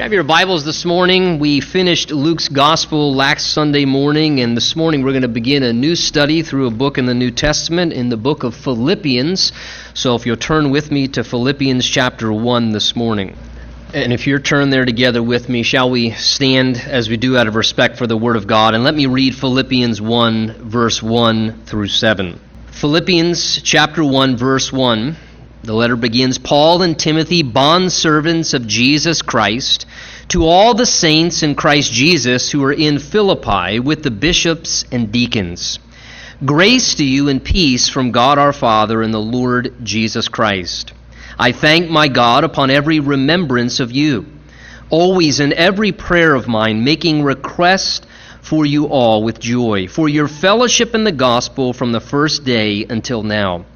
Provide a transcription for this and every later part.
Have your Bibles this morning. We finished Luke's Gospel last Sunday morning, and this morning we're going to begin a new study through a book in the New Testament in the book of Philippians. So if you'll turn with me to Philippians chapter 1 this morning. And if you're turned there together with me, shall we stand as we do out of respect for the Word of God? And let me read Philippians 1, verse 1 through 7. Philippians chapter 1, verse 1. The letter begins Paul and Timothy, bondservants of Jesus Christ, to all the saints in Christ Jesus who are in Philippi with the bishops and deacons. Grace to you and peace from God our Father and the Lord Jesus Christ. I thank my God upon every remembrance of you, always in every prayer of mine, making request for you all with joy, for your fellowship in the gospel from the first day until now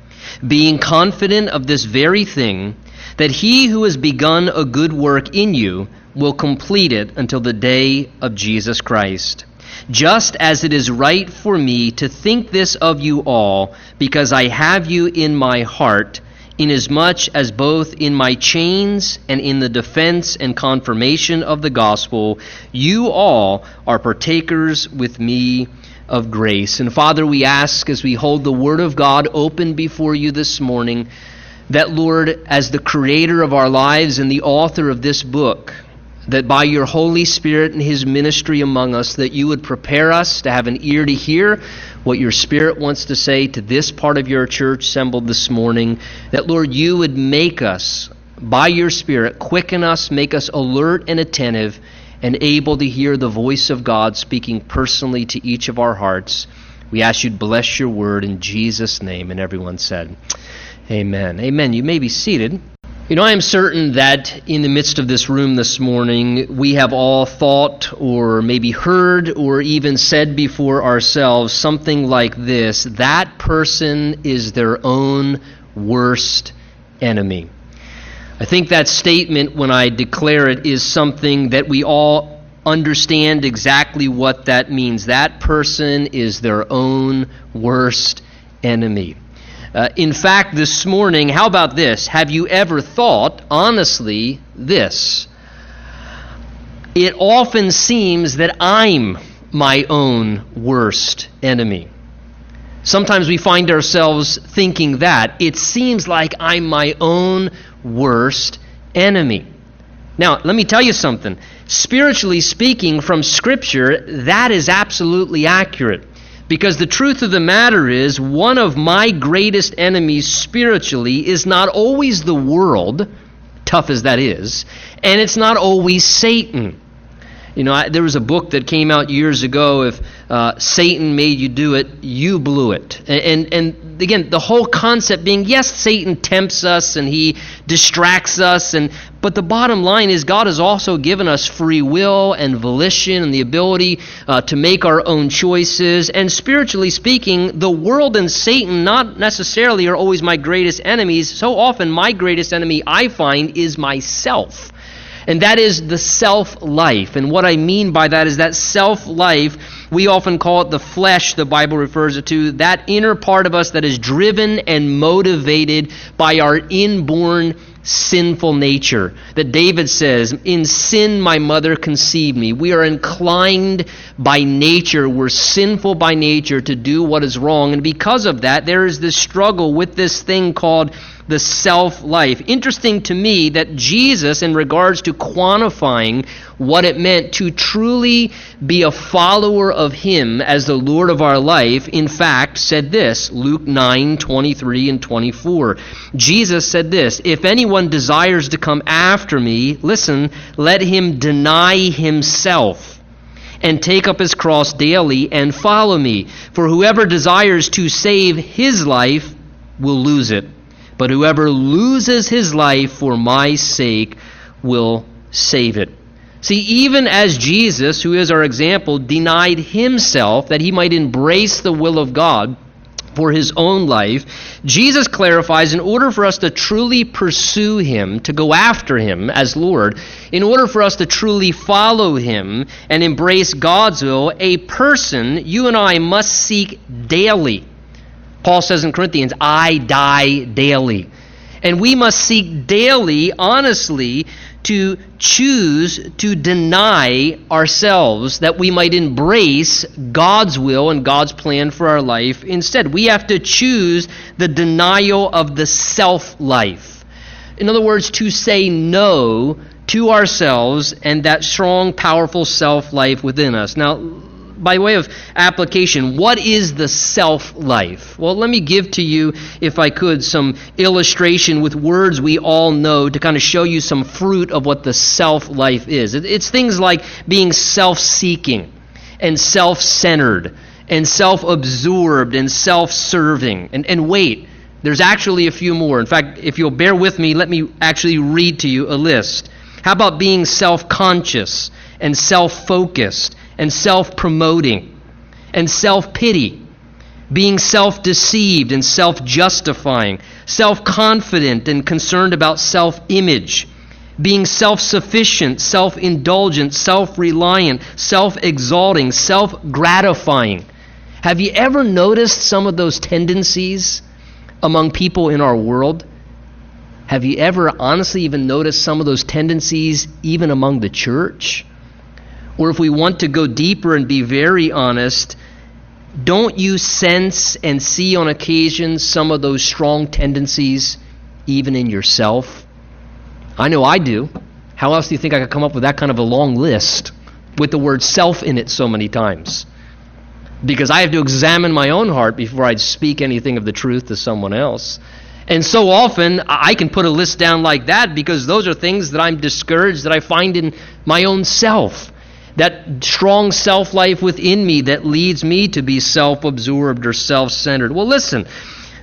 being confident of this very thing, that he who has begun a good work in you will complete it until the day of Jesus Christ. Just as it is right for me to think this of you all, because I have you in my heart, inasmuch as both in my chains and in the defense and confirmation of the gospel, you all are partakers with me of grace. And Father, we ask as we hold the Word of God open before you this morning, that, Lord, as the creator of our lives and the author of this book, that by your Holy Spirit and His ministry among us, that you would prepare us to have an ear to hear what your Spirit wants to say to this part of your church assembled this morning. That, Lord, you would make us, by your Spirit, quicken us, make us alert and attentive and able to hear the voice of God speaking personally to each of our hearts. We ask you to bless your word in Jesus' name. And everyone said, Amen. Amen. You may be seated. You know, I am certain that in the midst of this room this morning, we have all thought or maybe heard or even said before ourselves something like this that person is their own worst enemy. I think that statement, when I declare it, is something that we all understand exactly what that means. That person is their own worst enemy. Uh, in fact, this morning, how about this? Have you ever thought, honestly, this? It often seems that I'm my own worst enemy. Sometimes we find ourselves thinking that. It seems like I'm my own worst enemy. Now, let me tell you something. Spiritually speaking, from Scripture, that is absolutely accurate. Because the truth of the matter is, one of my greatest enemies spiritually is not always the world, tough as that is, and it's not always Satan. You know, I, there was a book that came out years ago. If uh, Satan made you do it, you blew it. And, and, again, the whole concept being, yes, Satan tempts us and he distracts us, and but the bottom line is God has also given us free will and volition and the ability uh, to make our own choices. And spiritually speaking, the world and Satan not necessarily are always my greatest enemies. So often, my greatest enemy I find is myself. And that is the self life. And what I mean by that is that self life, we often call it the flesh, the Bible refers it to, that inner part of us that is driven and motivated by our inborn sinful nature. That David says, In sin my mother conceived me. We are inclined by nature, we're sinful by nature to do what is wrong. And because of that, there is this struggle with this thing called the self life. Interesting to me that Jesus, in regards to quantifying what it meant to truly be a follower of Him as the Lord of our life, in fact, said this Luke 9 23 and 24. Jesus said this If anyone desires to come after me, listen, let him deny himself and take up his cross daily and follow me. For whoever desires to save his life will lose it but whoever loses his life for my sake will save it. See, even as Jesus, who is our example, denied himself that he might embrace the will of God for his own life, Jesus clarifies in order for us to truly pursue him, to go after him as Lord, in order for us to truly follow him and embrace God's will, a person, you and I, must seek daily Paul says in Corinthians, I die daily. And we must seek daily, honestly, to choose to deny ourselves that we might embrace God's will and God's plan for our life instead. We have to choose the denial of the self life. In other words, to say no to ourselves and that strong, powerful self life within us. Now, by way of application, what is the self life? Well, let me give to you, if I could, some illustration with words we all know to kind of show you some fruit of what the self life is. It's things like being self seeking and self centered and self absorbed and self serving. And, and wait, there's actually a few more. In fact, if you'll bear with me, let me actually read to you a list. How about being self conscious and self focused and self promoting and self pity, being self deceived and self justifying, self confident and concerned about self image, being self sufficient, self indulgent, self reliant, self exalting, self gratifying. Have you ever noticed some of those tendencies among people in our world? Have you ever honestly even noticed some of those tendencies even among the church? Or if we want to go deeper and be very honest, don't you sense and see on occasion some of those strong tendencies even in yourself? I know I do. How else do you think I could come up with that kind of a long list with the word self in it so many times? Because I have to examine my own heart before I speak anything of the truth to someone else. And so often I can put a list down like that because those are things that I'm discouraged that I find in my own self that strong self life within me that leads me to be self absorbed or self centered. Well, listen,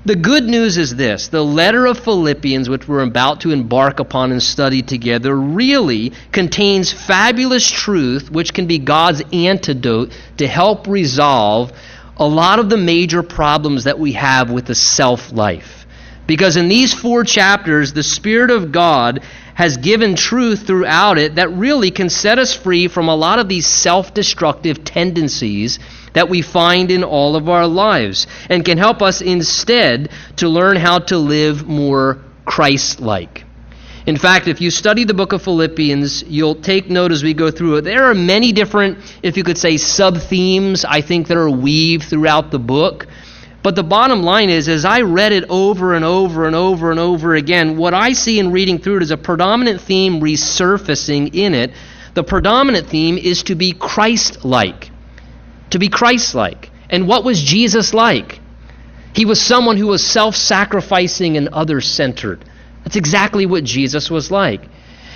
the good news is this the letter of Philippians, which we're about to embark upon and study together, really contains fabulous truth which can be God's antidote to help resolve a lot of the major problems that we have with the self life. Because in these four chapters, the Spirit of God has given truth throughout it that really can set us free from a lot of these self destructive tendencies that we find in all of our lives and can help us instead to learn how to live more Christ like. In fact, if you study the book of Philippians, you'll take note as we go through it. There are many different, if you could say, sub themes, I think, that are weaved throughout the book. But the bottom line is, as I read it over and over and over and over again, what I see in reading through it is a predominant theme resurfacing in it. The predominant theme is to be Christ like. To be Christ like. And what was Jesus like? He was someone who was self sacrificing and other centered. That's exactly what Jesus was like.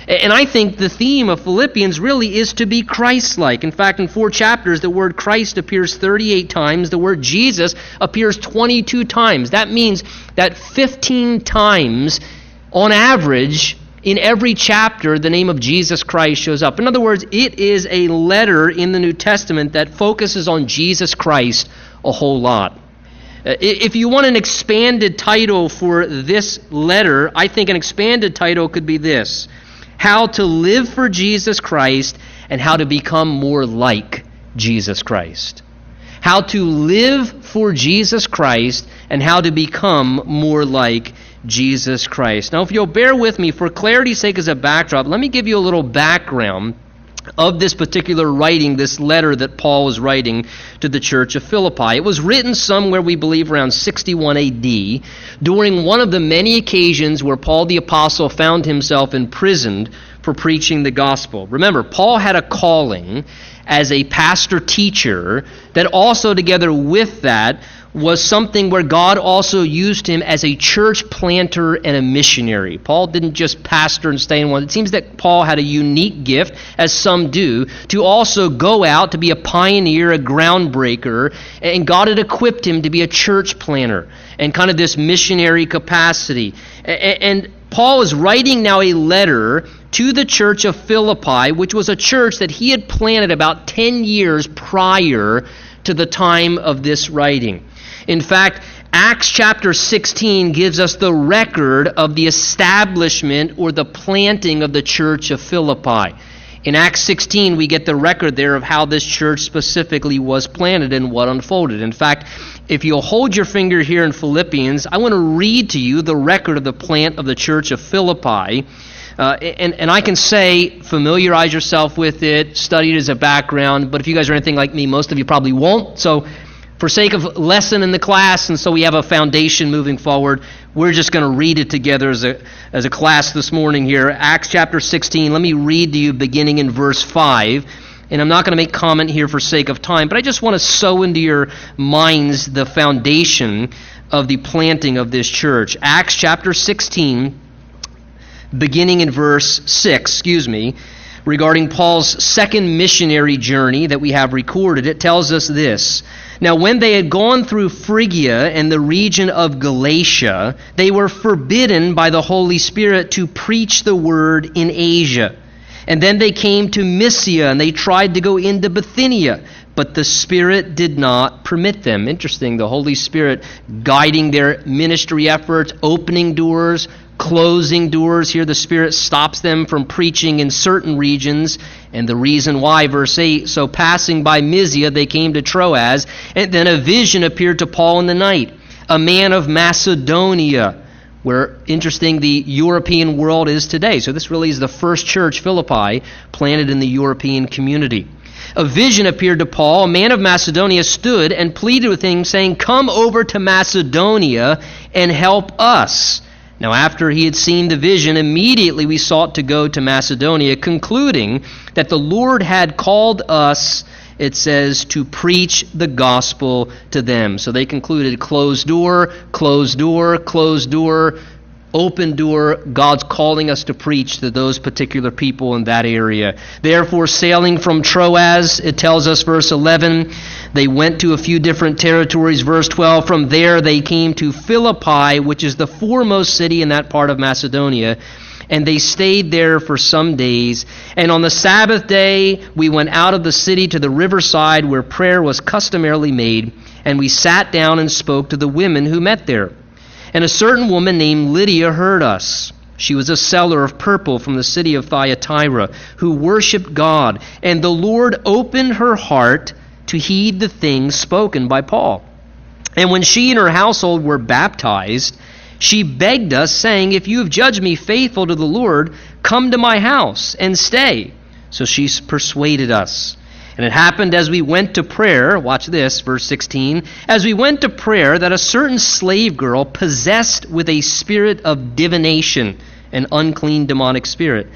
And I think the theme of Philippians really is to be Christ like. In fact, in four chapters, the word Christ appears 38 times, the word Jesus appears 22 times. That means that 15 times, on average, in every chapter, the name of Jesus Christ shows up. In other words, it is a letter in the New Testament that focuses on Jesus Christ a whole lot. Uh, if you want an expanded title for this letter, I think an expanded title could be this how to live for Jesus Christ and how to become more like Jesus Christ. How to live for Jesus Christ and how to become more like Jesus Christ. Now, if you'll bear with me, for clarity's sake as a backdrop, let me give you a little background of this particular writing, this letter that Paul was writing to the church of Philippi. It was written somewhere, we believe, around 61 AD, during one of the many occasions where Paul the Apostle found himself imprisoned for preaching the gospel. Remember, Paul had a calling as a pastor teacher that also, together with that, was something where God also used him as a church planter and a missionary. Paul didn't just pastor and stay in one. It seems that Paul had a unique gift, as some do, to also go out to be a pioneer, a groundbreaker, and God had equipped him to be a church planter and kind of this missionary capacity. And Paul is writing now a letter to the church of Philippi, which was a church that he had planted about 10 years prior to the time of this writing. In fact, Acts chapter 16 gives us the record of the establishment or the planting of the church of Philippi. In Acts 16, we get the record there of how this church specifically was planted and what unfolded. In fact, if you'll hold your finger here in Philippians, I want to read to you the record of the plant of the church of Philippi. Uh, and, and I can say, familiarize yourself with it, study it as a background, but if you guys are anything like me, most of you probably won't. So for sake of lesson in the class, and so we have a foundation moving forward, we're just going to read it together as a, as a class this morning here. Acts chapter 16. Let me read to you beginning in verse 5. And I'm not going to make comment here for sake of time, but I just want to sow into your minds the foundation of the planting of this church. Acts chapter 16, beginning in verse 6, excuse me, regarding Paul's second missionary journey that we have recorded. It tells us this. Now, when they had gone through Phrygia and the region of Galatia, they were forbidden by the Holy Spirit to preach the word in Asia. And then they came to Mysia and they tried to go into Bithynia, but the Spirit did not permit them. Interesting, the Holy Spirit guiding their ministry efforts, opening doors, closing doors. Here the Spirit stops them from preaching in certain regions. And the reason why, verse 8 so passing by Mysia, they came to Troas, and then a vision appeared to Paul in the night. A man of Macedonia, where, interesting, the European world is today. So this really is the first church, Philippi, planted in the European community. A vision appeared to Paul. A man of Macedonia stood and pleaded with him, saying, Come over to Macedonia and help us. Now, after he had seen the vision, immediately we sought to go to Macedonia, concluding that the Lord had called us, it says, to preach the gospel to them. So they concluded closed door, closed door, closed door, open door. God's calling us to preach to those particular people in that area. Therefore, sailing from Troas, it tells us, verse 11, they went to a few different territories. Verse 12, from there they came to Philippi, which is the foremost city in that part of Macedonia. And they stayed there for some days. And on the Sabbath day, we went out of the city to the riverside where prayer was customarily made. And we sat down and spoke to the women who met there. And a certain woman named Lydia heard us. She was a seller of purple from the city of Thyatira who worshiped God. And the Lord opened her heart to heed the things spoken by Paul. And when she and her household were baptized, she begged us, saying, If you have judged me faithful to the Lord, come to my house and stay. So she persuaded us. And it happened as we went to prayer, watch this, verse 16, as we went to prayer, that a certain slave girl, possessed with a spirit of divination, an unclean demonic spirit,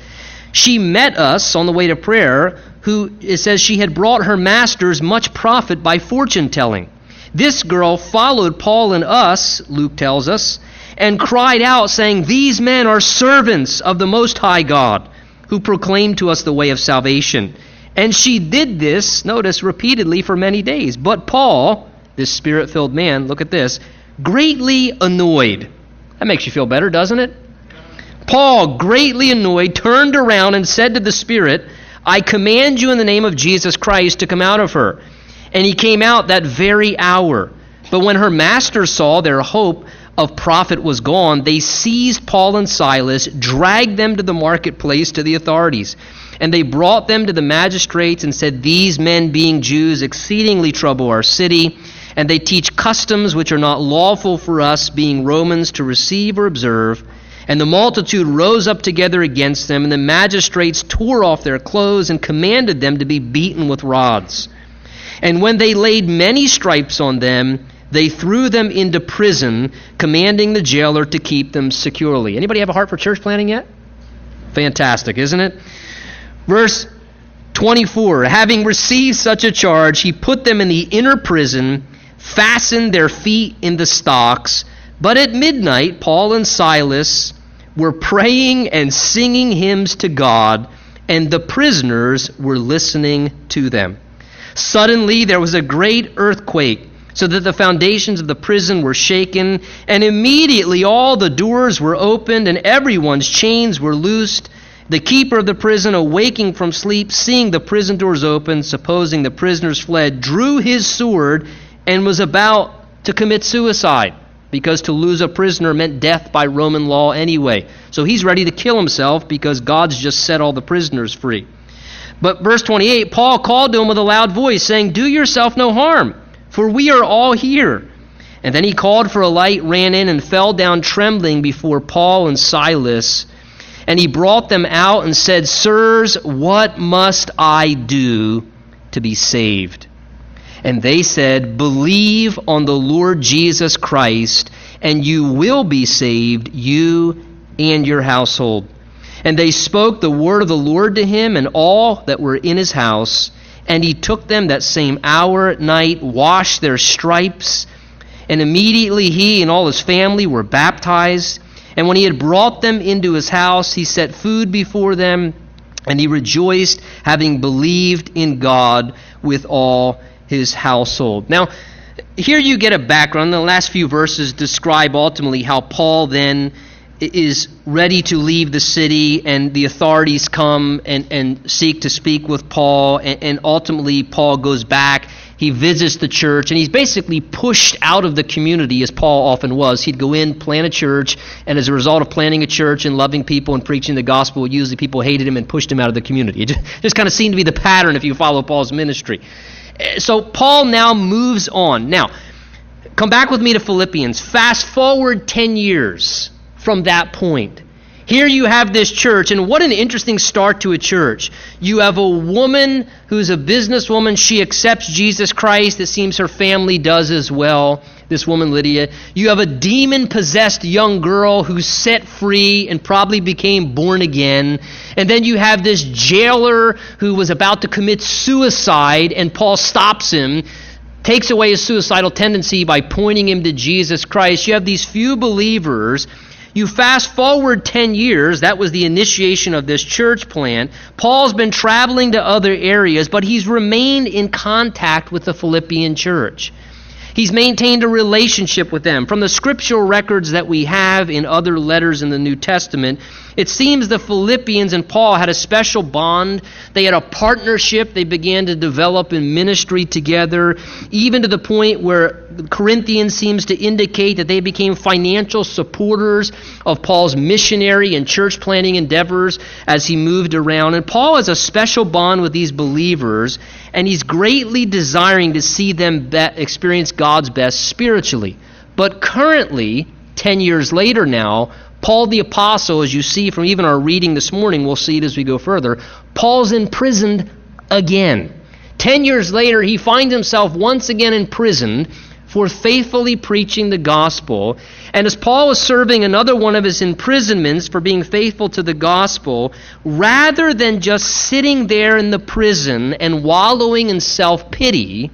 she met us on the way to prayer, who it says she had brought her masters much profit by fortune telling. This girl followed Paul and us, Luke tells us, and cried out, saying, These men are servants of the Most High God, who proclaim to us the way of salvation. And she did this, notice, repeatedly for many days. But Paul, this spirit filled man, look at this, greatly annoyed. That makes you feel better, doesn't it? Paul, greatly annoyed, turned around and said to the spirit, I command you in the name of Jesus Christ to come out of her. And he came out that very hour. But when her masters saw their hope of profit was gone, they seized Paul and Silas, dragged them to the marketplace to the authorities. And they brought them to the magistrates and said, These men, being Jews, exceedingly trouble our city, and they teach customs which are not lawful for us, being Romans, to receive or observe. And the multitude rose up together against them, and the magistrates tore off their clothes and commanded them to be beaten with rods. And when they laid many stripes on them, they threw them into prison, commanding the jailer to keep them securely. Anybody have a heart for church planting yet? Fantastic, isn't it? Verse 24 Having received such a charge, he put them in the inner prison, fastened their feet in the stocks. But at midnight, Paul and Silas were praying and singing hymns to God, and the prisoners were listening to them. Suddenly, there was a great earthquake, so that the foundations of the prison were shaken, and immediately all the doors were opened, and everyone's chains were loosed. The keeper of the prison, awaking from sleep, seeing the prison doors open, supposing the prisoners fled, drew his sword and was about to commit suicide because to lose a prisoner meant death by Roman law anyway. So he's ready to kill himself because God's just set all the prisoners free. But verse 28 Paul called to him with a loud voice, saying, Do yourself no harm, for we are all here. And then he called for a light, ran in, and fell down trembling before Paul and Silas. And he brought them out and said, Sirs, what must I do to be saved? And they said, Believe on the Lord Jesus Christ, and you will be saved, you and your household. And they spoke the word of the Lord to him and all that were in his house. And he took them that same hour at night, washed their stripes, and immediately he and all his family were baptized. And when he had brought them into his house, he set food before them, and he rejoiced, having believed in God with all his household. Now, here you get a background. The last few verses describe ultimately how Paul then is ready to leave the city, and the authorities come and, and seek to speak with Paul, and, and ultimately Paul goes back. He visits the church, and he's basically pushed out of the community, as Paul often was. He'd go in, plant a church, and as a result of planting a church and loving people and preaching the gospel, usually people hated him and pushed him out of the community. It just, just kind of seemed to be the pattern if you follow Paul's ministry. Eh, so Paul now moves on. Now, come back with me to Philippians. Fast forward 10 years from that point. Here you have this church, and what an interesting start to a church. You have a woman who's a businesswoman. She accepts Jesus Christ. It seems her family does as well, this woman Lydia. You have a demon possessed young girl who's set free and probably became born again. And then you have this jailer who was about to commit suicide, and Paul stops him takes away his suicidal tendency by pointing him to Jesus Christ. You have these few believers you fast forward 10 years, that was the initiation of this church plan. Paul's been traveling to other areas, but he's remained in contact with the Philippian church. He's maintained a relationship with them. From the scriptural records that we have in other letters in the New Testament, it seems the Philippians and Paul had a special bond. They had a partnership they began to develop in ministry together, even to the point where Corinthians seems to indicate that they became financial supporters of Paul's missionary and church planting endeavors as he moved around. And Paul has a special bond with these believers, and he's greatly desiring to see them be- experience God's best spiritually. But currently, 10 years later now, Paul the Apostle, as you see from even our reading this morning, we'll see it as we go further, Paul's imprisoned again. Ten years later, he finds himself once again imprisoned for faithfully preaching the gospel. And as Paul is serving another one of his imprisonments for being faithful to the gospel, rather than just sitting there in the prison and wallowing in self pity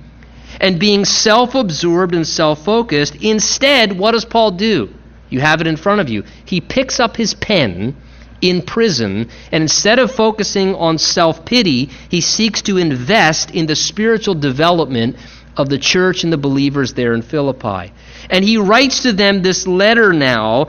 and being self absorbed and self focused, instead, what does Paul do? You have it in front of you. He picks up his pen in prison, and instead of focusing on self pity, he seeks to invest in the spiritual development of the church and the believers there in Philippi. And he writes to them this letter now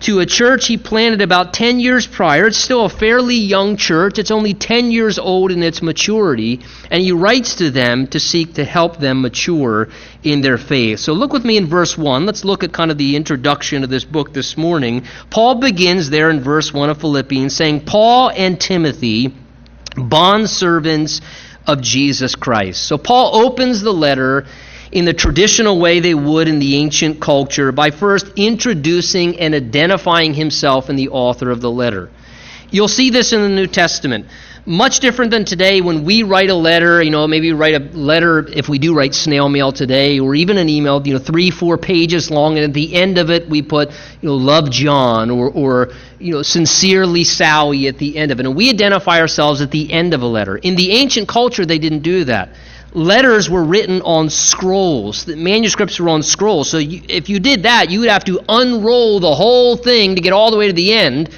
to a church he planted about 10 years prior. It's still a fairly young church, it's only 10 years old in its maturity. And he writes to them to seek to help them mature in their faith. So look with me in verse 1. Let's look at kind of the introduction of this book this morning. Paul begins there in verse 1 of Philippians saying, Paul and Timothy, bondservants of Jesus Christ. So Paul opens the letter in the traditional way they would in the ancient culture by first introducing and identifying himself in the author of the letter. You'll see this in the New Testament. Much different than today when we write a letter, you know, maybe write a letter if we do write snail mail today, or even an email, you know, three, four pages long, and at the end of it we put, you know, love John or, or you know, sincerely Sally at the end of it. And we identify ourselves at the end of a letter. In the ancient culture, they didn't do that letters were written on scrolls. The manuscripts were on scrolls. So you, if you did that, you would have to unroll the whole thing to get all the way to the end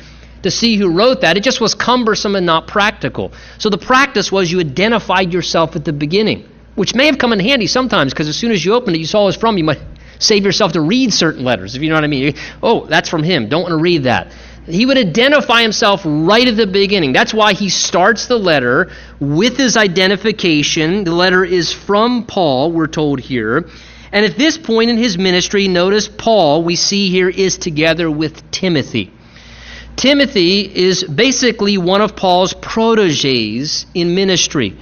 to see who wrote that. It just was cumbersome and not practical. So the practice was you identified yourself at the beginning, which may have come in handy sometimes because as soon as you opened it, you saw it was from. You might save yourself to read certain letters, if you know what I mean. Oh, that's from him. Don't want to read that. He would identify himself right at the beginning. That's why he starts the letter with his identification. The letter is from Paul, we're told here. And at this point in his ministry, notice Paul, we see here, is together with Timothy. Timothy is basically one of Paul's proteges in ministry.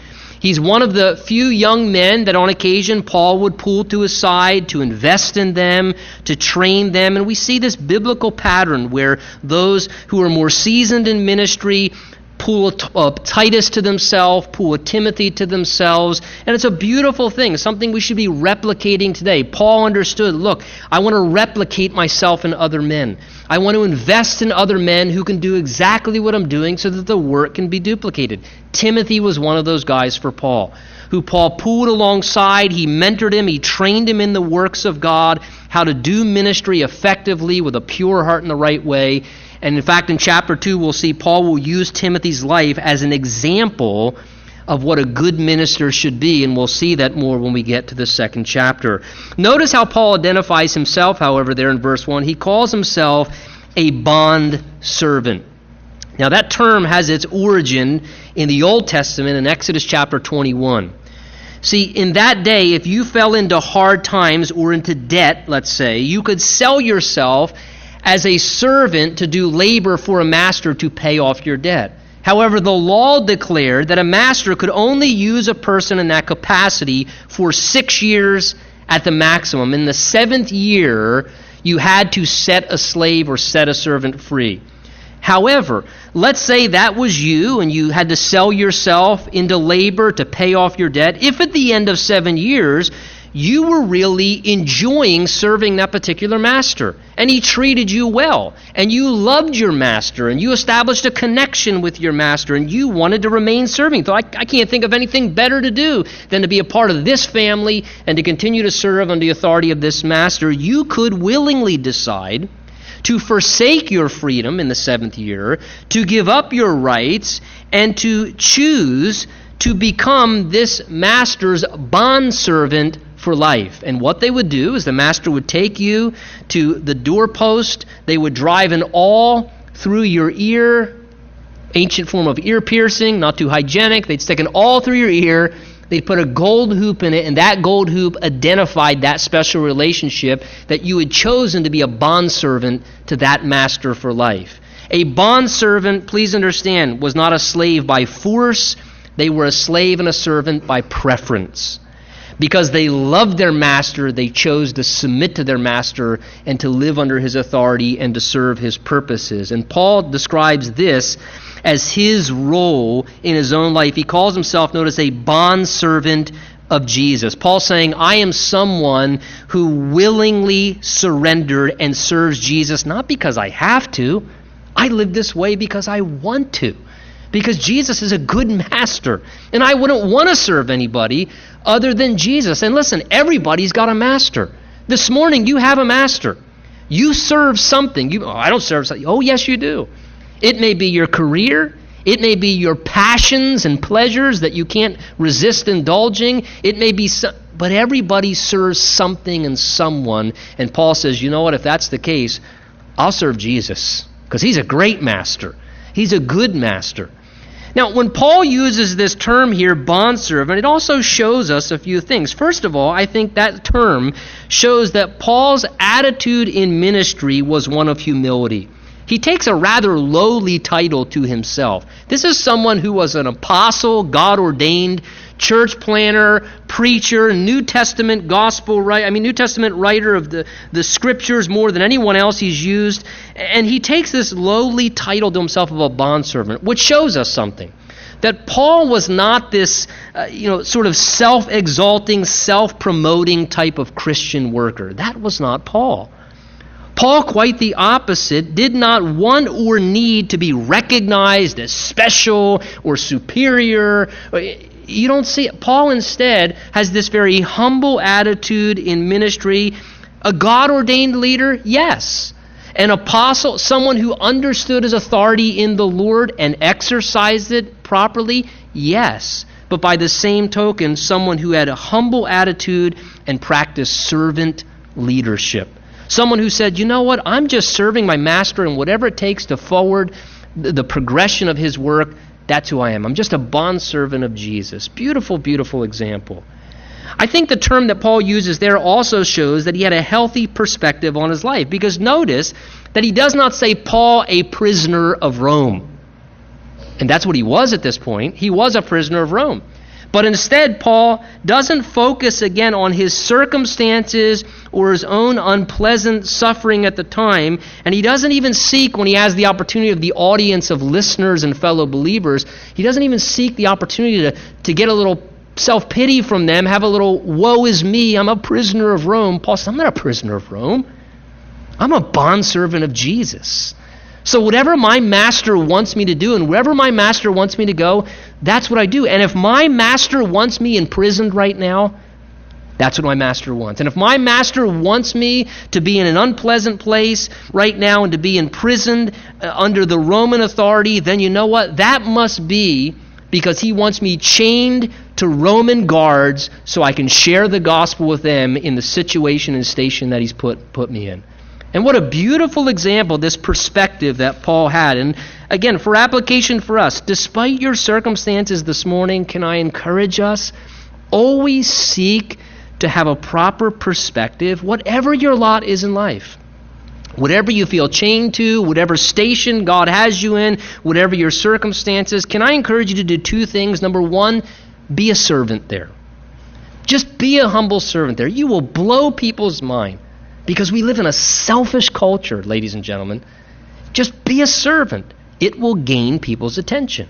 He's one of the few young men that on occasion Paul would pull to his side to invest in them, to train them. And we see this biblical pattern where those who are more seasoned in ministry pull a uh, Titus to themselves, pull a Timothy to themselves. And it's a beautiful thing, something we should be replicating today. Paul understood look, I want to replicate myself in other men. I want to invest in other men who can do exactly what I'm doing so that the work can be duplicated. Timothy was one of those guys for Paul, who Paul pulled alongside. He mentored him, he trained him in the works of God, how to do ministry effectively with a pure heart in the right way. And in fact, in chapter 2, we'll see Paul will use Timothy's life as an example of what a good minister should be, and we'll see that more when we get to the second chapter. Notice how Paul identifies himself, however, there in verse 1. He calls himself a bond servant. Now, that term has its origin in the Old Testament in Exodus chapter 21. See, in that day, if you fell into hard times or into debt, let's say, you could sell yourself as a servant to do labor for a master to pay off your debt. However, the law declared that a master could only use a person in that capacity for six years at the maximum. In the seventh year, you had to set a slave or set a servant free. However, let's say that was you and you had to sell yourself into labor to pay off your debt. If at the end of seven years you were really enjoying serving that particular master. And he treated you well. And you loved your master. And you established a connection with your master. And you wanted to remain serving. So I, I can't think of anything better to do than to be a part of this family and to continue to serve under the authority of this master. You could willingly decide to forsake your freedom in the seventh year, to give up your rights, and to choose to become this master's bondservant for life. And what they would do is the master would take you to the doorpost, they would drive an awl through your ear, ancient form of ear piercing, not too hygienic. They'd stick an awl through your ear. They'd put a gold hoop in it, and that gold hoop identified that special relationship that you had chosen to be a bondservant to that master for life. A bondservant, please understand, was not a slave by force, they were a slave and a servant by preference. Because they loved their master, they chose to submit to their master and to live under his authority and to serve his purposes. And Paul describes this as his role in his own life. He calls himself, notice, a bondservant of Jesus. Paul saying, I am someone who willingly surrendered and serves Jesus, not because I have to. I live this way because I want to because Jesus is a good master. And I wouldn't want to serve anybody other than Jesus. And listen, everybody's got a master. This morning, you have a master. You serve something. You, oh, I don't serve something. Oh, yes, you do. It may be your career. It may be your passions and pleasures that you can't resist indulging. It may be, some, but everybody serves something and someone. And Paul says, you know what? If that's the case, I'll serve Jesus because he's a great master. He's a good master. Now, when Paul uses this term here, bondservant, it also shows us a few things. First of all, I think that term shows that Paul's attitude in ministry was one of humility. He takes a rather lowly title to himself. This is someone who was an apostle, God ordained, church planner, preacher, New Testament gospel writer, I mean, New Testament writer of the, the scriptures more than anyone else he's used. And he takes this lowly title to himself of a bondservant, which shows us something. That Paul was not this, uh, you know, sort of self exalting, self promoting type of Christian worker. That was not Paul. Paul, quite the opposite, did not want or need to be recognized as special or superior you don't see it. Paul instead has this very humble attitude in ministry. A God ordained leader? Yes. An apostle, someone who understood his authority in the Lord and exercised it properly? Yes. But by the same token, someone who had a humble attitude and practiced servant leadership. Someone who said, you know what, I'm just serving my master and whatever it takes to forward the progression of his work, that's who I am. I'm just a bondservant of Jesus. Beautiful, beautiful example. I think the term that Paul uses there also shows that he had a healthy perspective on his life because notice that he does not say Paul a prisoner of Rome. And that's what he was at this point. He was a prisoner of Rome. But instead, Paul doesn't focus again on his circumstances or his own unpleasant suffering at the time. And he doesn't even seek, when he has the opportunity of the audience of listeners and fellow believers, he doesn't even seek the opportunity to, to get a little self pity from them, have a little woe is me, I'm a prisoner of Rome. Paul says, I'm not a prisoner of Rome. I'm a bondservant of Jesus. So, whatever my master wants me to do and wherever my master wants me to go, that's what I do. And if my master wants me imprisoned right now, that's what my master wants. And if my master wants me to be in an unpleasant place right now and to be imprisoned uh, under the Roman authority, then you know what? That must be because he wants me chained to Roman guards so I can share the gospel with them in the situation and station that he's put, put me in. And what a beautiful example, this perspective that Paul had. And again, for application for us, despite your circumstances this morning, can I encourage us? Always seek to have a proper perspective, whatever your lot is in life. Whatever you feel chained to, whatever station God has you in, whatever your circumstances, can I encourage you to do two things? Number one, be a servant there. Just be a humble servant there. You will blow people's mind because we live in a selfish culture, ladies and gentlemen. Just be a servant, it will gain people's attention.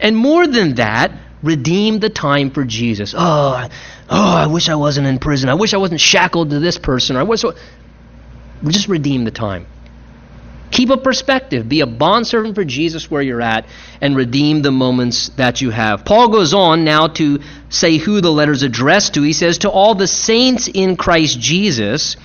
And more than that, redeem the time for Jesus. Oh, oh, I wish I wasn't in prison. I wish I wasn't shackled to this person. I wish. Just redeem the time. Keep a perspective. Be a bondservant for Jesus where you're at and redeem the moments that you have. Paul goes on now to say who the letter's addressed to. He says, To all the saints in Christ Jesus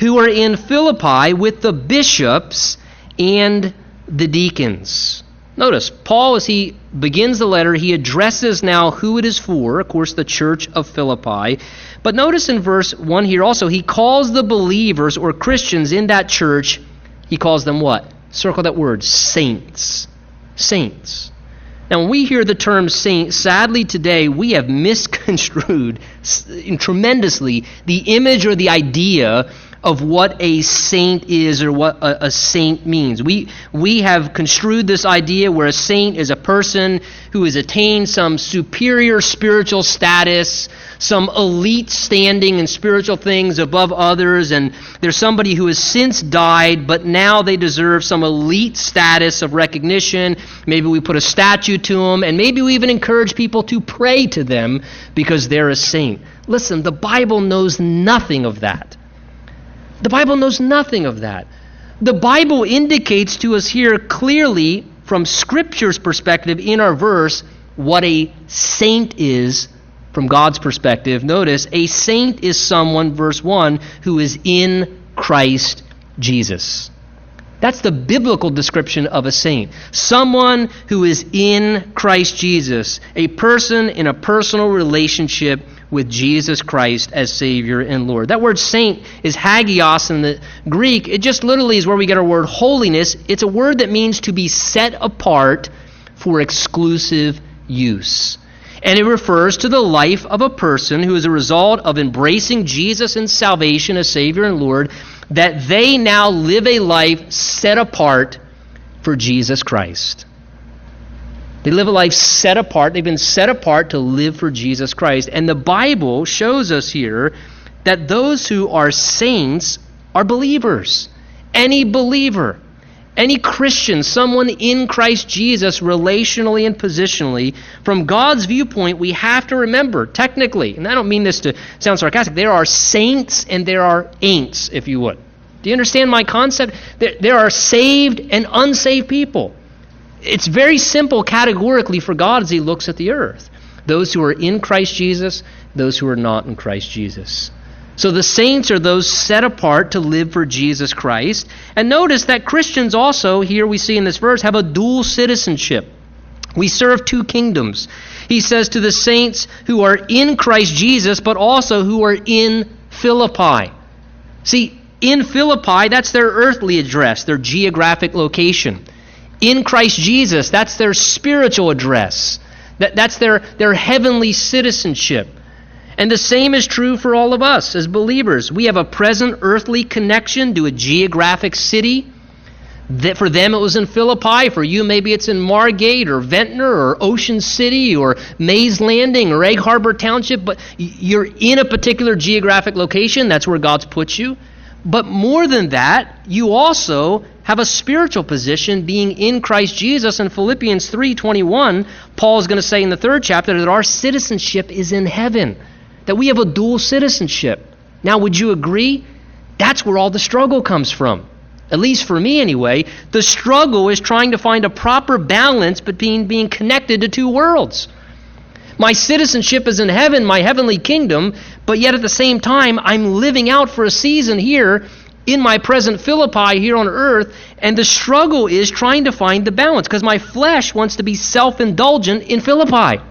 who are in Philippi with the bishops and the deacons. Notice, Paul, as he begins the letter, he addresses now who it is for, of course, the church of Philippi. But notice in verse 1 here also, he calls the believers or Christians in that church, he calls them what? Circle that word, saints. Saints. Now, when we hear the term saint, sadly today we have misconstrued tremendously the image or the idea of what a saint is or what a, a, saint means. We, we have construed this idea where a saint is a person who has attained some superior spiritual status, some elite standing in spiritual things above others, and there's somebody who has since died, but now they deserve some elite status of recognition. Maybe we put a statue to them, and maybe we even encourage people to pray to them because they're a saint. Listen, the Bible knows nothing of that. The Bible knows nothing of that. The Bible indicates to us here clearly, from Scripture's perspective, in our verse, what a saint is from God's perspective. Notice, a saint is someone, verse 1, who is in Christ Jesus. That's the biblical description of a saint. Someone who is in Christ Jesus, a person in a personal relationship with Jesus Christ as Savior and Lord. That word saint is hagios in the Greek. It just literally is where we get our word holiness. It's a word that means to be set apart for exclusive use. And it refers to the life of a person who, as a result of embracing Jesus and salvation as Savior and Lord, that they now live a life set apart for Jesus Christ. They live a life set apart. They've been set apart to live for Jesus Christ. And the Bible shows us here that those who are saints are believers. Any believer, any Christian, someone in Christ Jesus, relationally and positionally, from God's viewpoint, we have to remember, technically, and I don't mean this to sound sarcastic, there are saints and there are ain'ts, if you would. Do you understand my concept? There are saved and unsaved people. It's very simple categorically for God as He looks at the earth those who are in Christ Jesus, those who are not in Christ Jesus. So the saints are those set apart to live for Jesus Christ. And notice that Christians also, here we see in this verse, have a dual citizenship. We serve two kingdoms. He says to the saints who are in Christ Jesus, but also who are in Philippi. See, in Philippi, that's their earthly address, their geographic location in Christ Jesus. That's their spiritual address. That, that's their, their heavenly citizenship. And the same is true for all of us as believers. We have a present earthly connection to a geographic city, That for them it was in Philippi. For you, maybe it's in Margate or Ventnor or Ocean City or Mays Landing or Egg Harbor Township. But you're in a particular geographic location. That's where God's put you. But more than that, you also have a spiritual position being in Christ Jesus. In Philippians 3:21, Paul is going to say in the third chapter that our citizenship is in heaven, that we have a dual citizenship. Now, would you agree? That's where all the struggle comes from. At least for me, anyway. The struggle is trying to find a proper balance between being connected to two worlds. My citizenship is in heaven, my heavenly kingdom, but yet at the same time, I'm living out for a season here in my present Philippi here on earth, and the struggle is trying to find the balance because my flesh wants to be self indulgent in Philippi.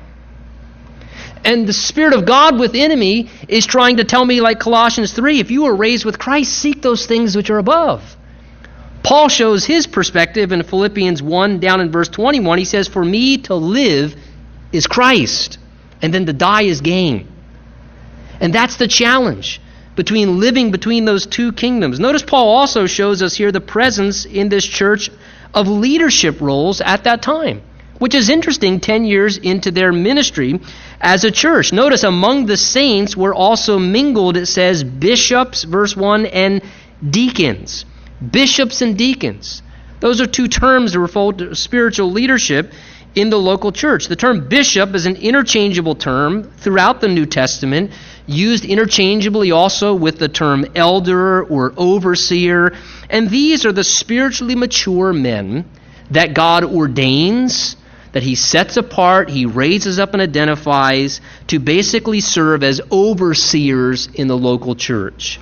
And the Spirit of God within me is trying to tell me, like Colossians 3, if you were raised with Christ, seek those things which are above. Paul shows his perspective in Philippians 1, down in verse 21. He says, For me to live is Christ, and then to die is gain. And that's the challenge between living between those two kingdoms. Notice Paul also shows us here the presence in this church of leadership roles at that time, which is interesting 10 years into their ministry as a church. Notice among the saints were also mingled, it says, bishops, verse 1, and deacons. Bishops and deacons. Those are two terms that refer to spiritual leadership in the local church. The term bishop is an interchangeable term throughout the New Testament used interchangeably also with the term elder or overseer. And these are the spiritually mature men that God ordains, that He sets apart, He raises up and identifies to basically serve as overseers in the local church.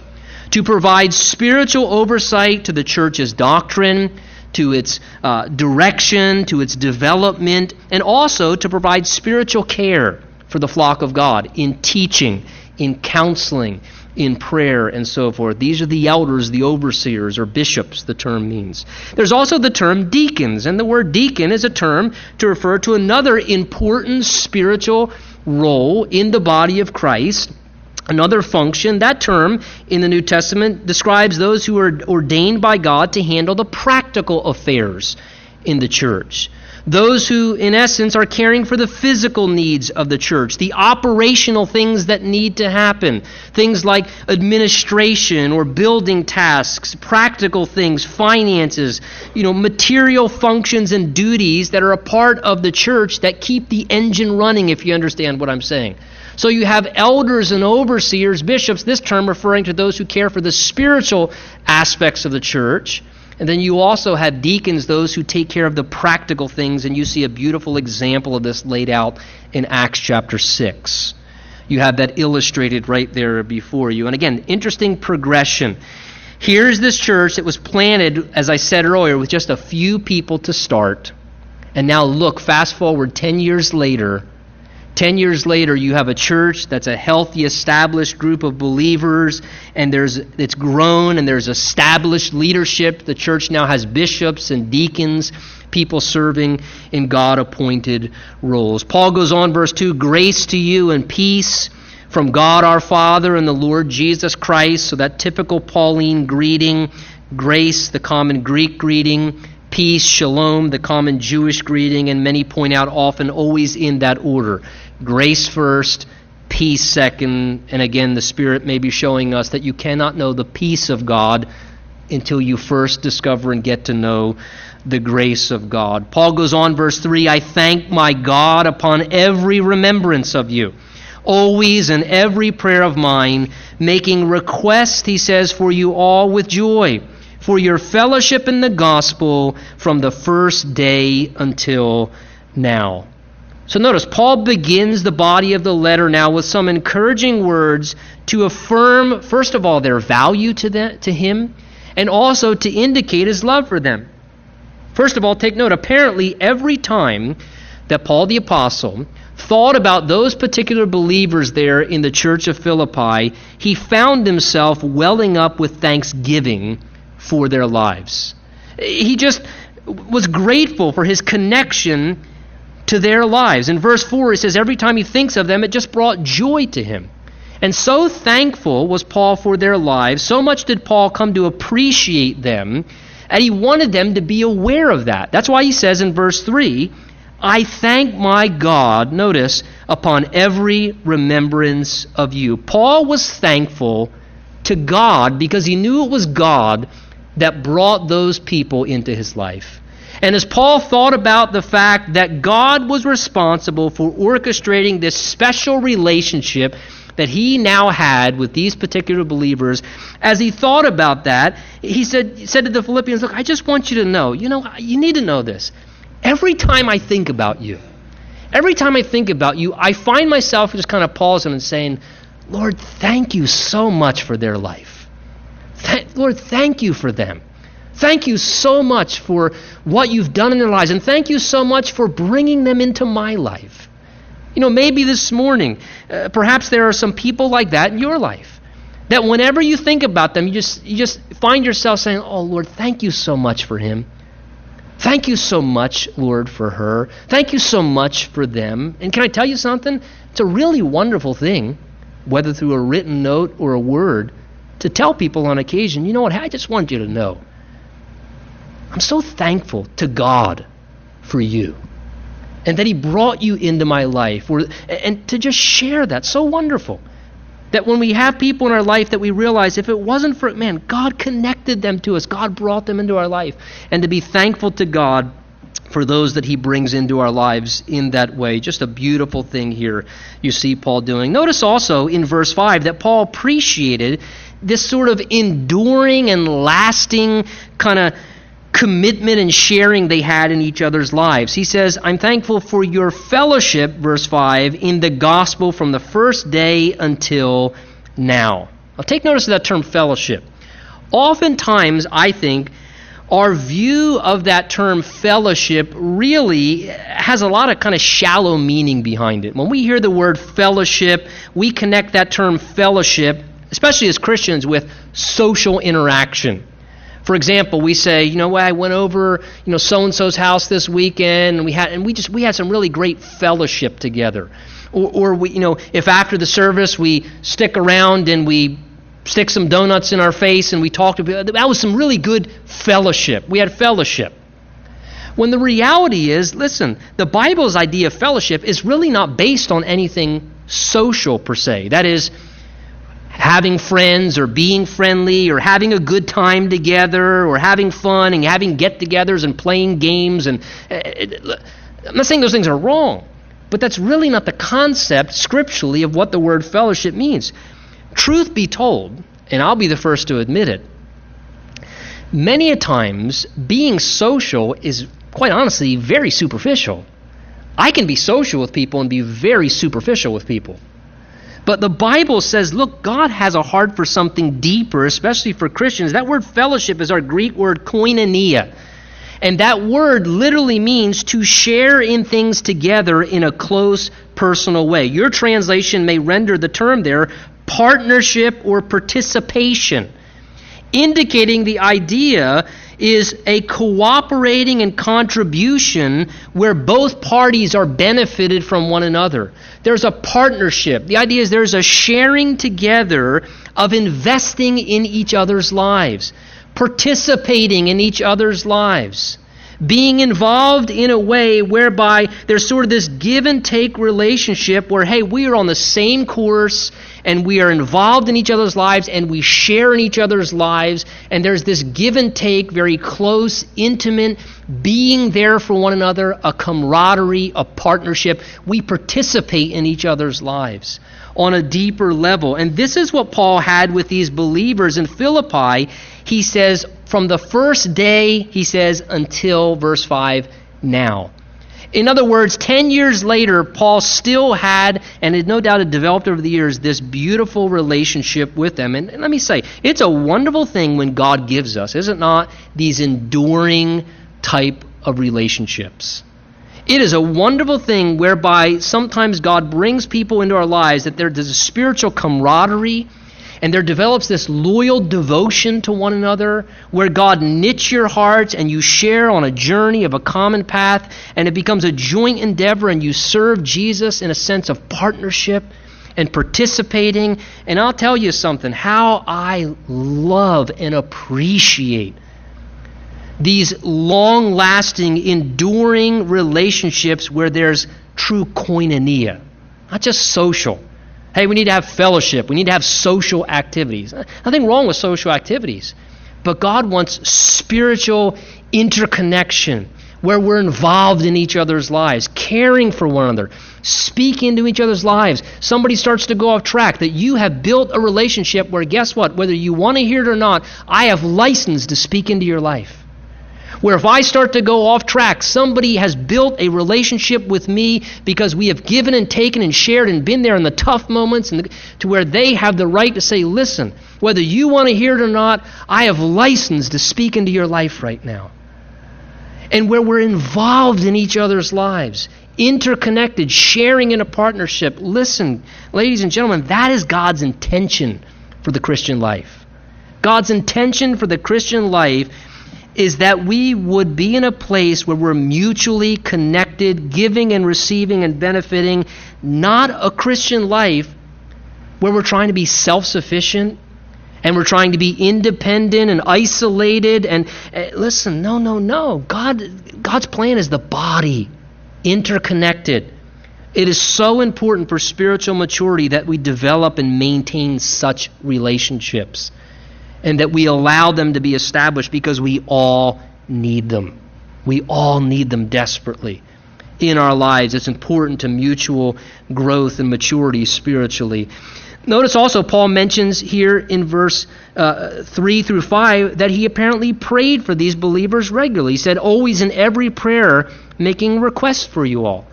To provide spiritual oversight to the church's doctrine, to its uh, direction, to its development, and also to provide spiritual care for the flock of God in teaching in counseling, in prayer, and so forth. These are the elders, the overseers, or bishops, the term means. There's also the term deacons, and the word deacon is a term to refer to another important spiritual role in the body of Christ. Another function, that term in the New Testament describes those who are ordained by God to handle the practical affairs in the church. Those who, in essence, are caring for the physical needs of the church, the operational things that need to happen. Things like administration or building tasks, practical things, finances, you know, material functions and duties that are a part of the church that keep the engine running, if you understand what I'm saying. So you have elders and overseers, bishops, this term referring to those who care for the spiritual aspects of the church. And then you also have deacons, those who take care of the practical things, and you see a beautiful example of this laid out in Acts chapter 6. You have that illustrated right there before you. And again, interesting progression. Here's this church that was planted, as I said earlier, with just a few people to start. And now look, fast forward 10 years later, Ten years later, you have a church that's a healthy, established group of believers, and there's it's grown and there's established leadership. The church now has bishops and deacons, people serving in God appointed roles. Paul goes on, verse 2 Grace to you and peace from God our Father and the Lord Jesus Christ. So that typical Pauline greeting, grace, the common Greek greeting, peace, shalom, the common Jewish greeting, and many point out often always in that order. Grace first, peace second, and again, the Spirit may be showing us that you cannot know the peace of God until you first discover and get to know the grace of God. Paul goes on, verse 3 I thank my God upon every remembrance of you, always in every prayer of mine, making request, he says, for you all with joy, for your fellowship in the gospel from the first day until now. So notice, Paul begins the body of the letter now with some encouraging words to affirm, first of all, their value to, them, to him, and also to indicate his love for them. First of all, take note, apparently, every time that Paul the Apostle thought about those particular believers there in the church of Philippi, he found himself welling up with thanksgiving for their lives. He just was grateful for his connection to their lives. In verse 4, he says, every time he thinks of them, it just brought joy to him. And so thankful was Paul for their lives, so much did Paul come to appreciate them And he wanted them to be aware of that. That's why he says in verse 3 I thank my God, notice, upon every remembrance of you. Paul was thankful to God because he knew it was God that brought those people into his life. And as Paul thought about the fact that God was responsible for orchestrating this special relationship that he now had with these particular believers, as he thought about that, he said, said to the Philippians, Look, I just want you to know, you know, you need to know this. Every time I think about you, every time I think about you, I find myself just kind of pausing and saying, Lord, thank you so much for their life. Th- Lord, thank you for them. Thank you so much for what you've done in their lives, and thank you so much for bringing them into my life. You know, maybe this morning, uh, perhaps there are some people like that in your life. That whenever you think about them, you just, you just find yourself saying, Oh, Lord, thank you so much for him. Thank you so much, Lord, for her. Thank you so much for them. And can I tell you something? It's a really wonderful thing, whether through a written note or a word, to tell people on occasion, you know what, I just want you to know. I'm so thankful to God for you and that He brought you into my life. And to just share that, so wonderful. That when we have people in our life that we realize if it wasn't for, man, God connected them to us, God brought them into our life. And to be thankful to God for those that he brings into our lives in that way. Just a beautiful thing here you see Paul doing. Notice also in verse 5 that Paul appreciated this sort of enduring and lasting kind of commitment and sharing they had in each other's lives. He says, I'm thankful for your fellowship, verse 5, in the gospel from the first day until now. Now, take notice of that term fellowship. Oftentimes, I think, our view of that term fellowship really has a lot of kind of shallow meaning behind it. When we hear the word fellowship, we connect that term fellowship, especially as Christians, with social interaction. For example, we say, you know, I went over, you know, so and so's house this weekend, and we had, and we just we had some really great fellowship together. Or, or we, you know, if after the service we stick around and we stick some donuts in our face and we talked about that was some really good fellowship. We had fellowship. When the reality is, listen, the Bible's idea of fellowship is really not based on anything social per se. That is, having friends or being friendly or having a good time together or having fun and having get togethers and playing games. And uh, I'm not saying those things are wrong, but that's really not the concept scripturally of what the word fellowship means. Truth be told, and I'll be the first to admit it, many a times being social is quite honestly very superficial. I can be social with people and be very superficial with people. But the Bible says, look, God has a heart for something deeper, especially for Christians. That word fellowship is our Greek word koinonia. And that word literally means to share in things together in a close, personal way. Your translation may render the term there partnership or participation, indicating the idea is a cooperating and contribution where both parties are benefited from one another. There's a partnership. The idea is there's a sharing together of investing in each other's lives, participating in each other's lives, being involved in a way whereby there's sort of this give and take relationship where, hey, we are on the same course and we are involved in each other's lives and we share in each other's lives and there's this give and take very close intimate being there for one another a camaraderie a partnership. We participate in each other's lives on a deeper level. And this is what paul had with these believers in philippi. He says from the first day he says until verse 5 now in other words, 10 years later, Paul still had, and it no doubt had developed over the years, this beautiful relationship with them. And, and let me say, it's a wonderful thing when God gives us, is it not, these enduring type of relationships. It is a wonderful thing whereby sometimes God brings people into our lives that there's a spiritual camaraderie and there develops this loyal devotion to one another where God knits your hearts and you share on a journey of a common path and it becomes a joint endeavor and you serve Jesus in a sense of partnership and participating. And I'll tell you something how I love and appreciate these long lasting, enduring relationships where there's true koinonia, not just social. Hey, we need to have fellowship. We need to have social activities. Uh, nothing wrong with social activities. But God wants spiritual interconnection where we're involved in each other's lives, caring for one another, speak into each other's lives. Somebody starts to go off track, that you have built a relationship where, guess what? Whether you want to hear it or not, I have license to speak into your life. Where if I start to go off track, somebody has built a relationship with me because we have given and taken and shared and been there in the tough moments and the, to where they have the right to say, listen, whether you want to hear it or not, I have license to speak into your life right now. And where we're involved in each other's lives, interconnected, sharing in a partnership. Listen, ladies and gentlemen, that is God's intention for the Christian life. God's intention for the Christian life is that we would be in a place where we're mutually connected, giving and receiving and benefiting, not a Christian life where we're trying to be self sufficient and we're trying to be independent and isolated and uh, listen no no no. God god's plan is the body interconnected. It is so important for spiritual maturity that we develop and maintain such relationships and that we allow them to be established because we all need them we all need them desperately in our lives it's important to mutual growth and maturity spiritually Notice also, Paul mentions here in verse uh, 3 through 5 that he apparently prayed for these believers regularly. He said, always in every prayer, making requests for you all.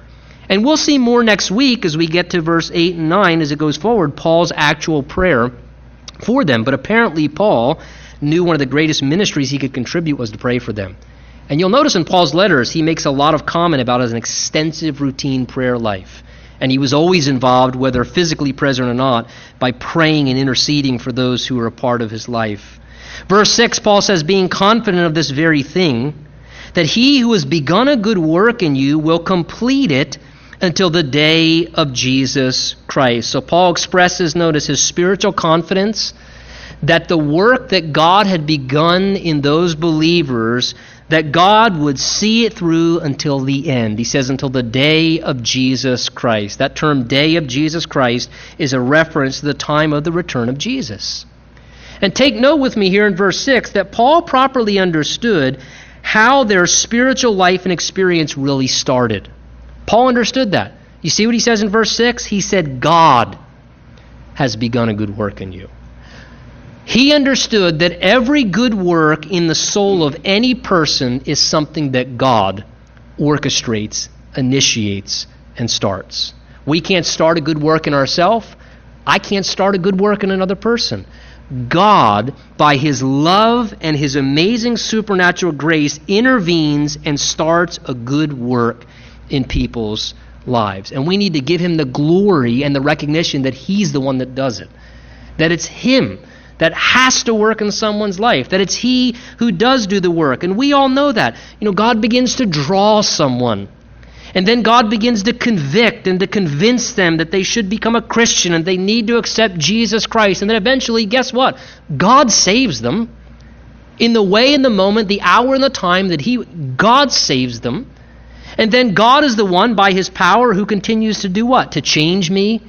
And we'll see more next week as we get to verse 8 and 9 as it goes forward, Paul's actual prayer for them. But apparently, Paul knew one of the greatest ministries he could contribute was to pray for them. And you'll notice in Paul's letters, he makes a lot of comment about his extensive routine prayer life. And he was always involved, whether physically present or not, by praying and interceding for those who were a part of his life. Verse 6, Paul says, Being confident of this very thing, that he who has begun a good work in you will complete it until the day of Jesus Christ. So Paul expresses, notice, his spiritual confidence that the work that God had begun in those believers that God would see it through until the end. He says, until the day of Jesus Christ. That term, day of Jesus Christ, is a reference to the time of the return of Jesus. And take note with me here in verse 6 that Paul properly understood how their spiritual life and experience really started. Paul understood that. You see what he says in verse 6? He said, God has begun a good work in you. He understood that every good work in the soul of any person is something that God orchestrates, initiates, and starts. We can't start a good work in ourselves. I can't start a good work in another person. God, by His love and His amazing supernatural grace, intervenes and starts a good work in people's lives. And we need to give Him the glory and the recognition that He's the one that does it. That it's Him that has to work in someone's life, that it's He who does do the work. And we all know that. You know, God begins to draw someone. And then God begins to convict and to convince them that they should become a Christian and they need to accept Jesus Christ. And then eventually, guess what? God saves them in the way, in the moment, the hour, and the time that He God saves them. And then God is the one by His power who continues to do what? To change me,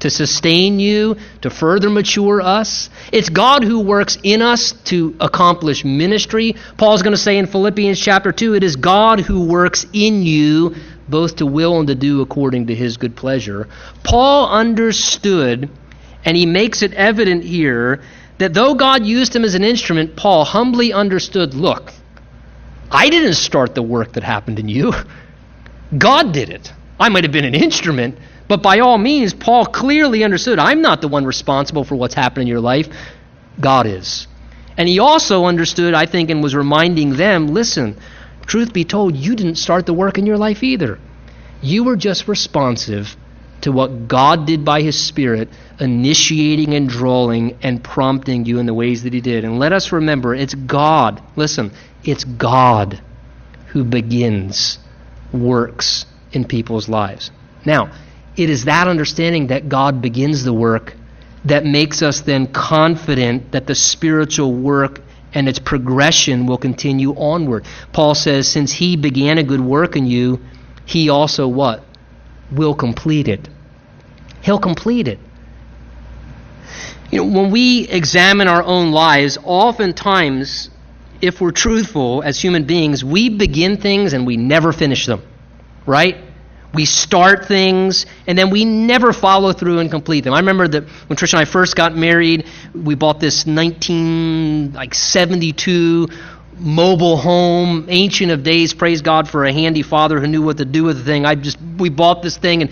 to sustain you, to further mature us. It's God who works in us to accomplish ministry. Paul's going to say in Philippians chapter 2 it is God who works in you both to will and to do according to his good pleasure. Paul understood, and he makes it evident here, that though God used him as an instrument, Paul humbly understood look, I didn't start the work that happened in you. God did it. I might have been an instrument, but by all means, Paul clearly understood I'm not the one responsible for what's happened in your life, God is. And he also understood, I think, and was reminding them listen, truth be told, you didn't start the work in your life either. You were just responsive to what God did by His Spirit, initiating and drawing and prompting you in the ways that He did. And let us remember, it's God, listen, it's God who begins works in people's lives. Now, it is that understanding that God begins the work that makes us then confident that the spiritual work and its progression will continue onward. Paul says, since he began a good work in you, he also what? Will complete it. He'll complete it. You know, when we examine our own lives, oftentimes, if we're truthful as human beings, we begin things and we never finish them, right? We start things and then we never follow through and complete them. I remember that when Trish and I first got married, we bought this 1972 mobile home, ancient of days. Praise God for a handy father who knew what to do with the thing. I just we bought this thing and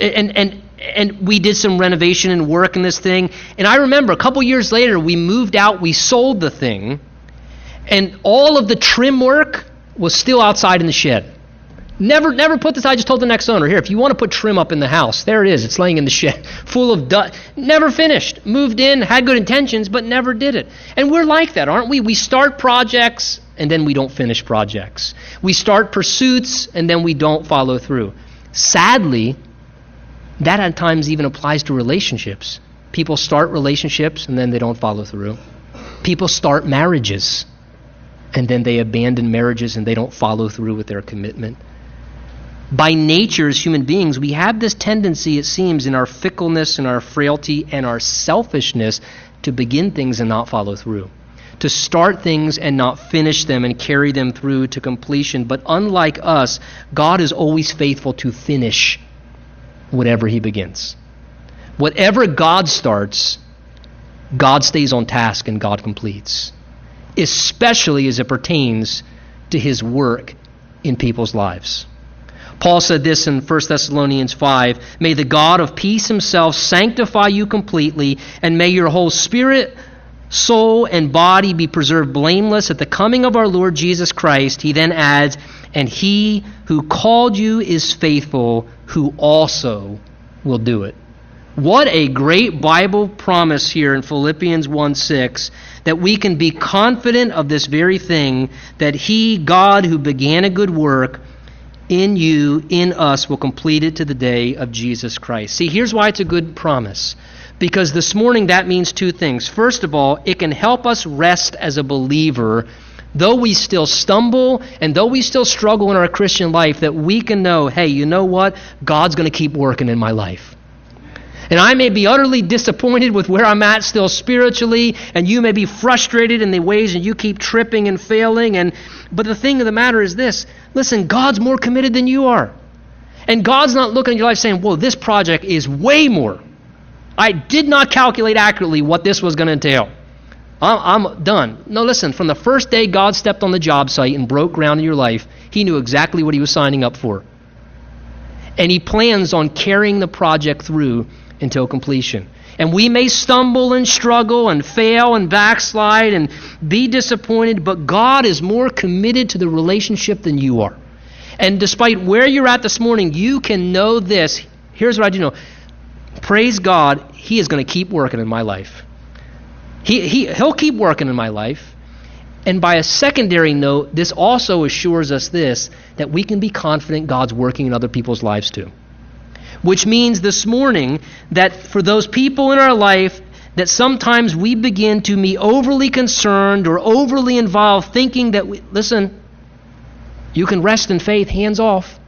and and and we did some renovation and work in this thing. And I remember a couple years later, we moved out, we sold the thing, and all of the trim work was still outside in the shed. Never, never put this. I just told the next owner here, if you want to put trim up in the house, there it is. It's laying in the shed, full of dust. Never finished. Moved in, had good intentions, but never did it. And we're like that, aren't we? We start projects and then we don't finish projects. We start pursuits and then we don't follow through. Sadly, that at times even applies to relationships. People start relationships and then they don't follow through. People start marriages and then they abandon marriages and they don't follow through with their commitment. By nature, as human beings, we have this tendency, it seems, in our fickleness and our frailty and our selfishness to begin things and not follow through. To start things and not finish them and carry them through to completion. But unlike us, God is always faithful to finish whatever he begins. Whatever God starts, God stays on task and God completes, especially as it pertains to his work in people's lives. Paul said this in 1 Thessalonians 5 May the God of peace himself sanctify you completely, and may your whole spirit, soul, and body be preserved blameless at the coming of our Lord Jesus Christ. He then adds, And he who called you is faithful, who also will do it. What a great Bible promise here in Philippians 1 6 that we can be confident of this very thing that He, God, who began a good work in you, in us, will complete it to the day of Jesus Christ. See, here's why it's a good promise. Because this morning that means two things. First of all, it can help us rest as a believer though we still stumble and though we still struggle in our Christian life, that we can know, hey, you know what? God's going to keep working in my life. And I may be utterly disappointed with where I'm at still spiritually, and you may be frustrated in the ways and you keep tripping and failing. And but the thing of the matter is this: listen, God's more committed than you are, and God's not looking at your life saying, "Whoa, this project is way more." I did not calculate accurately what this was going to entail. I'm done. No, listen, from the first day God stepped on the job site and broke ground in your life, He knew exactly what He was signing up for. And He plans on carrying the project through until completion. And we may stumble and struggle and fail and backslide and be disappointed, but God is more committed to the relationship than you are. And despite where you're at this morning, you can know this. Here's what I do know praise God, He is going to keep working in my life. He, he, he'll keep working in my life. And by a secondary note, this also assures us this that we can be confident God's working in other people's lives too. Which means this morning that for those people in our life that sometimes we begin to be overly concerned or overly involved, thinking that, we, listen, you can rest in faith, hands off.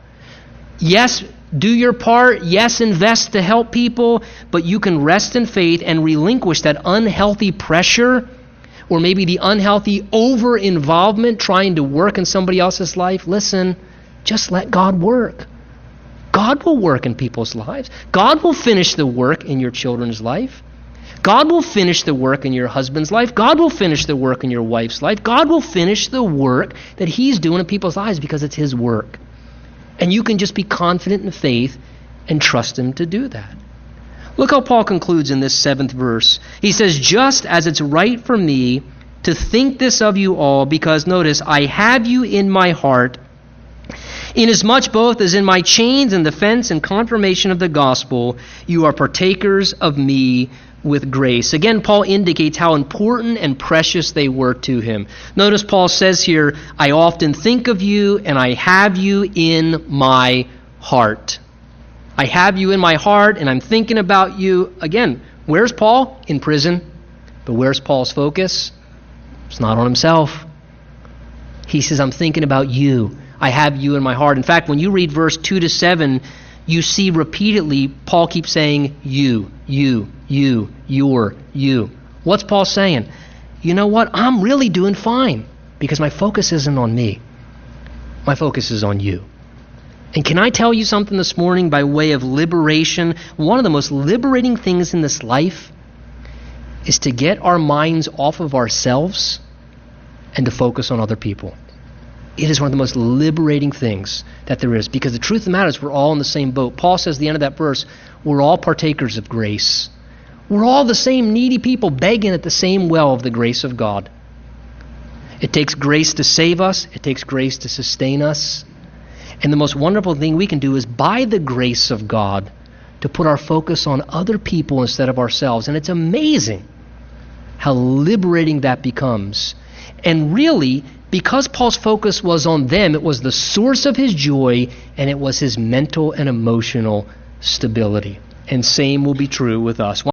Yes, do your part. Yes, invest to help people, but you can rest in faith and relinquish that unhealthy pressure or maybe the unhealthy over involvement trying to work in somebody else's life. Listen, just let God work. God will work in people's lives. God will finish the work in your children's life. God will finish the work in your husband's life. God will finish the work in your wife's life. God will finish the work that He's doing in people's lives because it's His work. And you can just be confident in faith and trust Him to do that. Look how Paul concludes in this seventh verse. He says, Just as it's right for me to think this of you all, because notice, I have you in my heart, inasmuch both as in my chains and defense and confirmation of the gospel, you are partakers of me with grace. Again, Paul indicates how important and precious they were to him. Notice Paul says here, I often think of you and I have you in my heart. I have you in my heart and I'm thinking about you. Again, where's Paul? In prison. But where's Paul's focus? It's not on himself. He says, I'm thinking about you. I have you in my heart. In fact, when you read verse 2 to 7, you see repeatedly Paul keeps saying, You, you, you, your, you. What's Paul saying? You know what? I'm really doing fine because my focus isn't on me, my focus is on you. And can I tell you something this morning by way of liberation? One of the most liberating things in this life is to get our minds off of ourselves and to focus on other people. It is one of the most liberating things that there is because the truth of the matter is we're all in the same boat. Paul says at the end of that verse, we're all partakers of grace. We're all the same needy people begging at the same well of the grace of God. It takes grace to save us, it takes grace to sustain us. And the most wonderful thing we can do is, by the grace of God, to put our focus on other people instead of ourselves. And it's amazing how liberating that becomes. And really, because Paul's focus was on them, it was the source of his joy and it was his mental and emotional stability. And same will be true with us.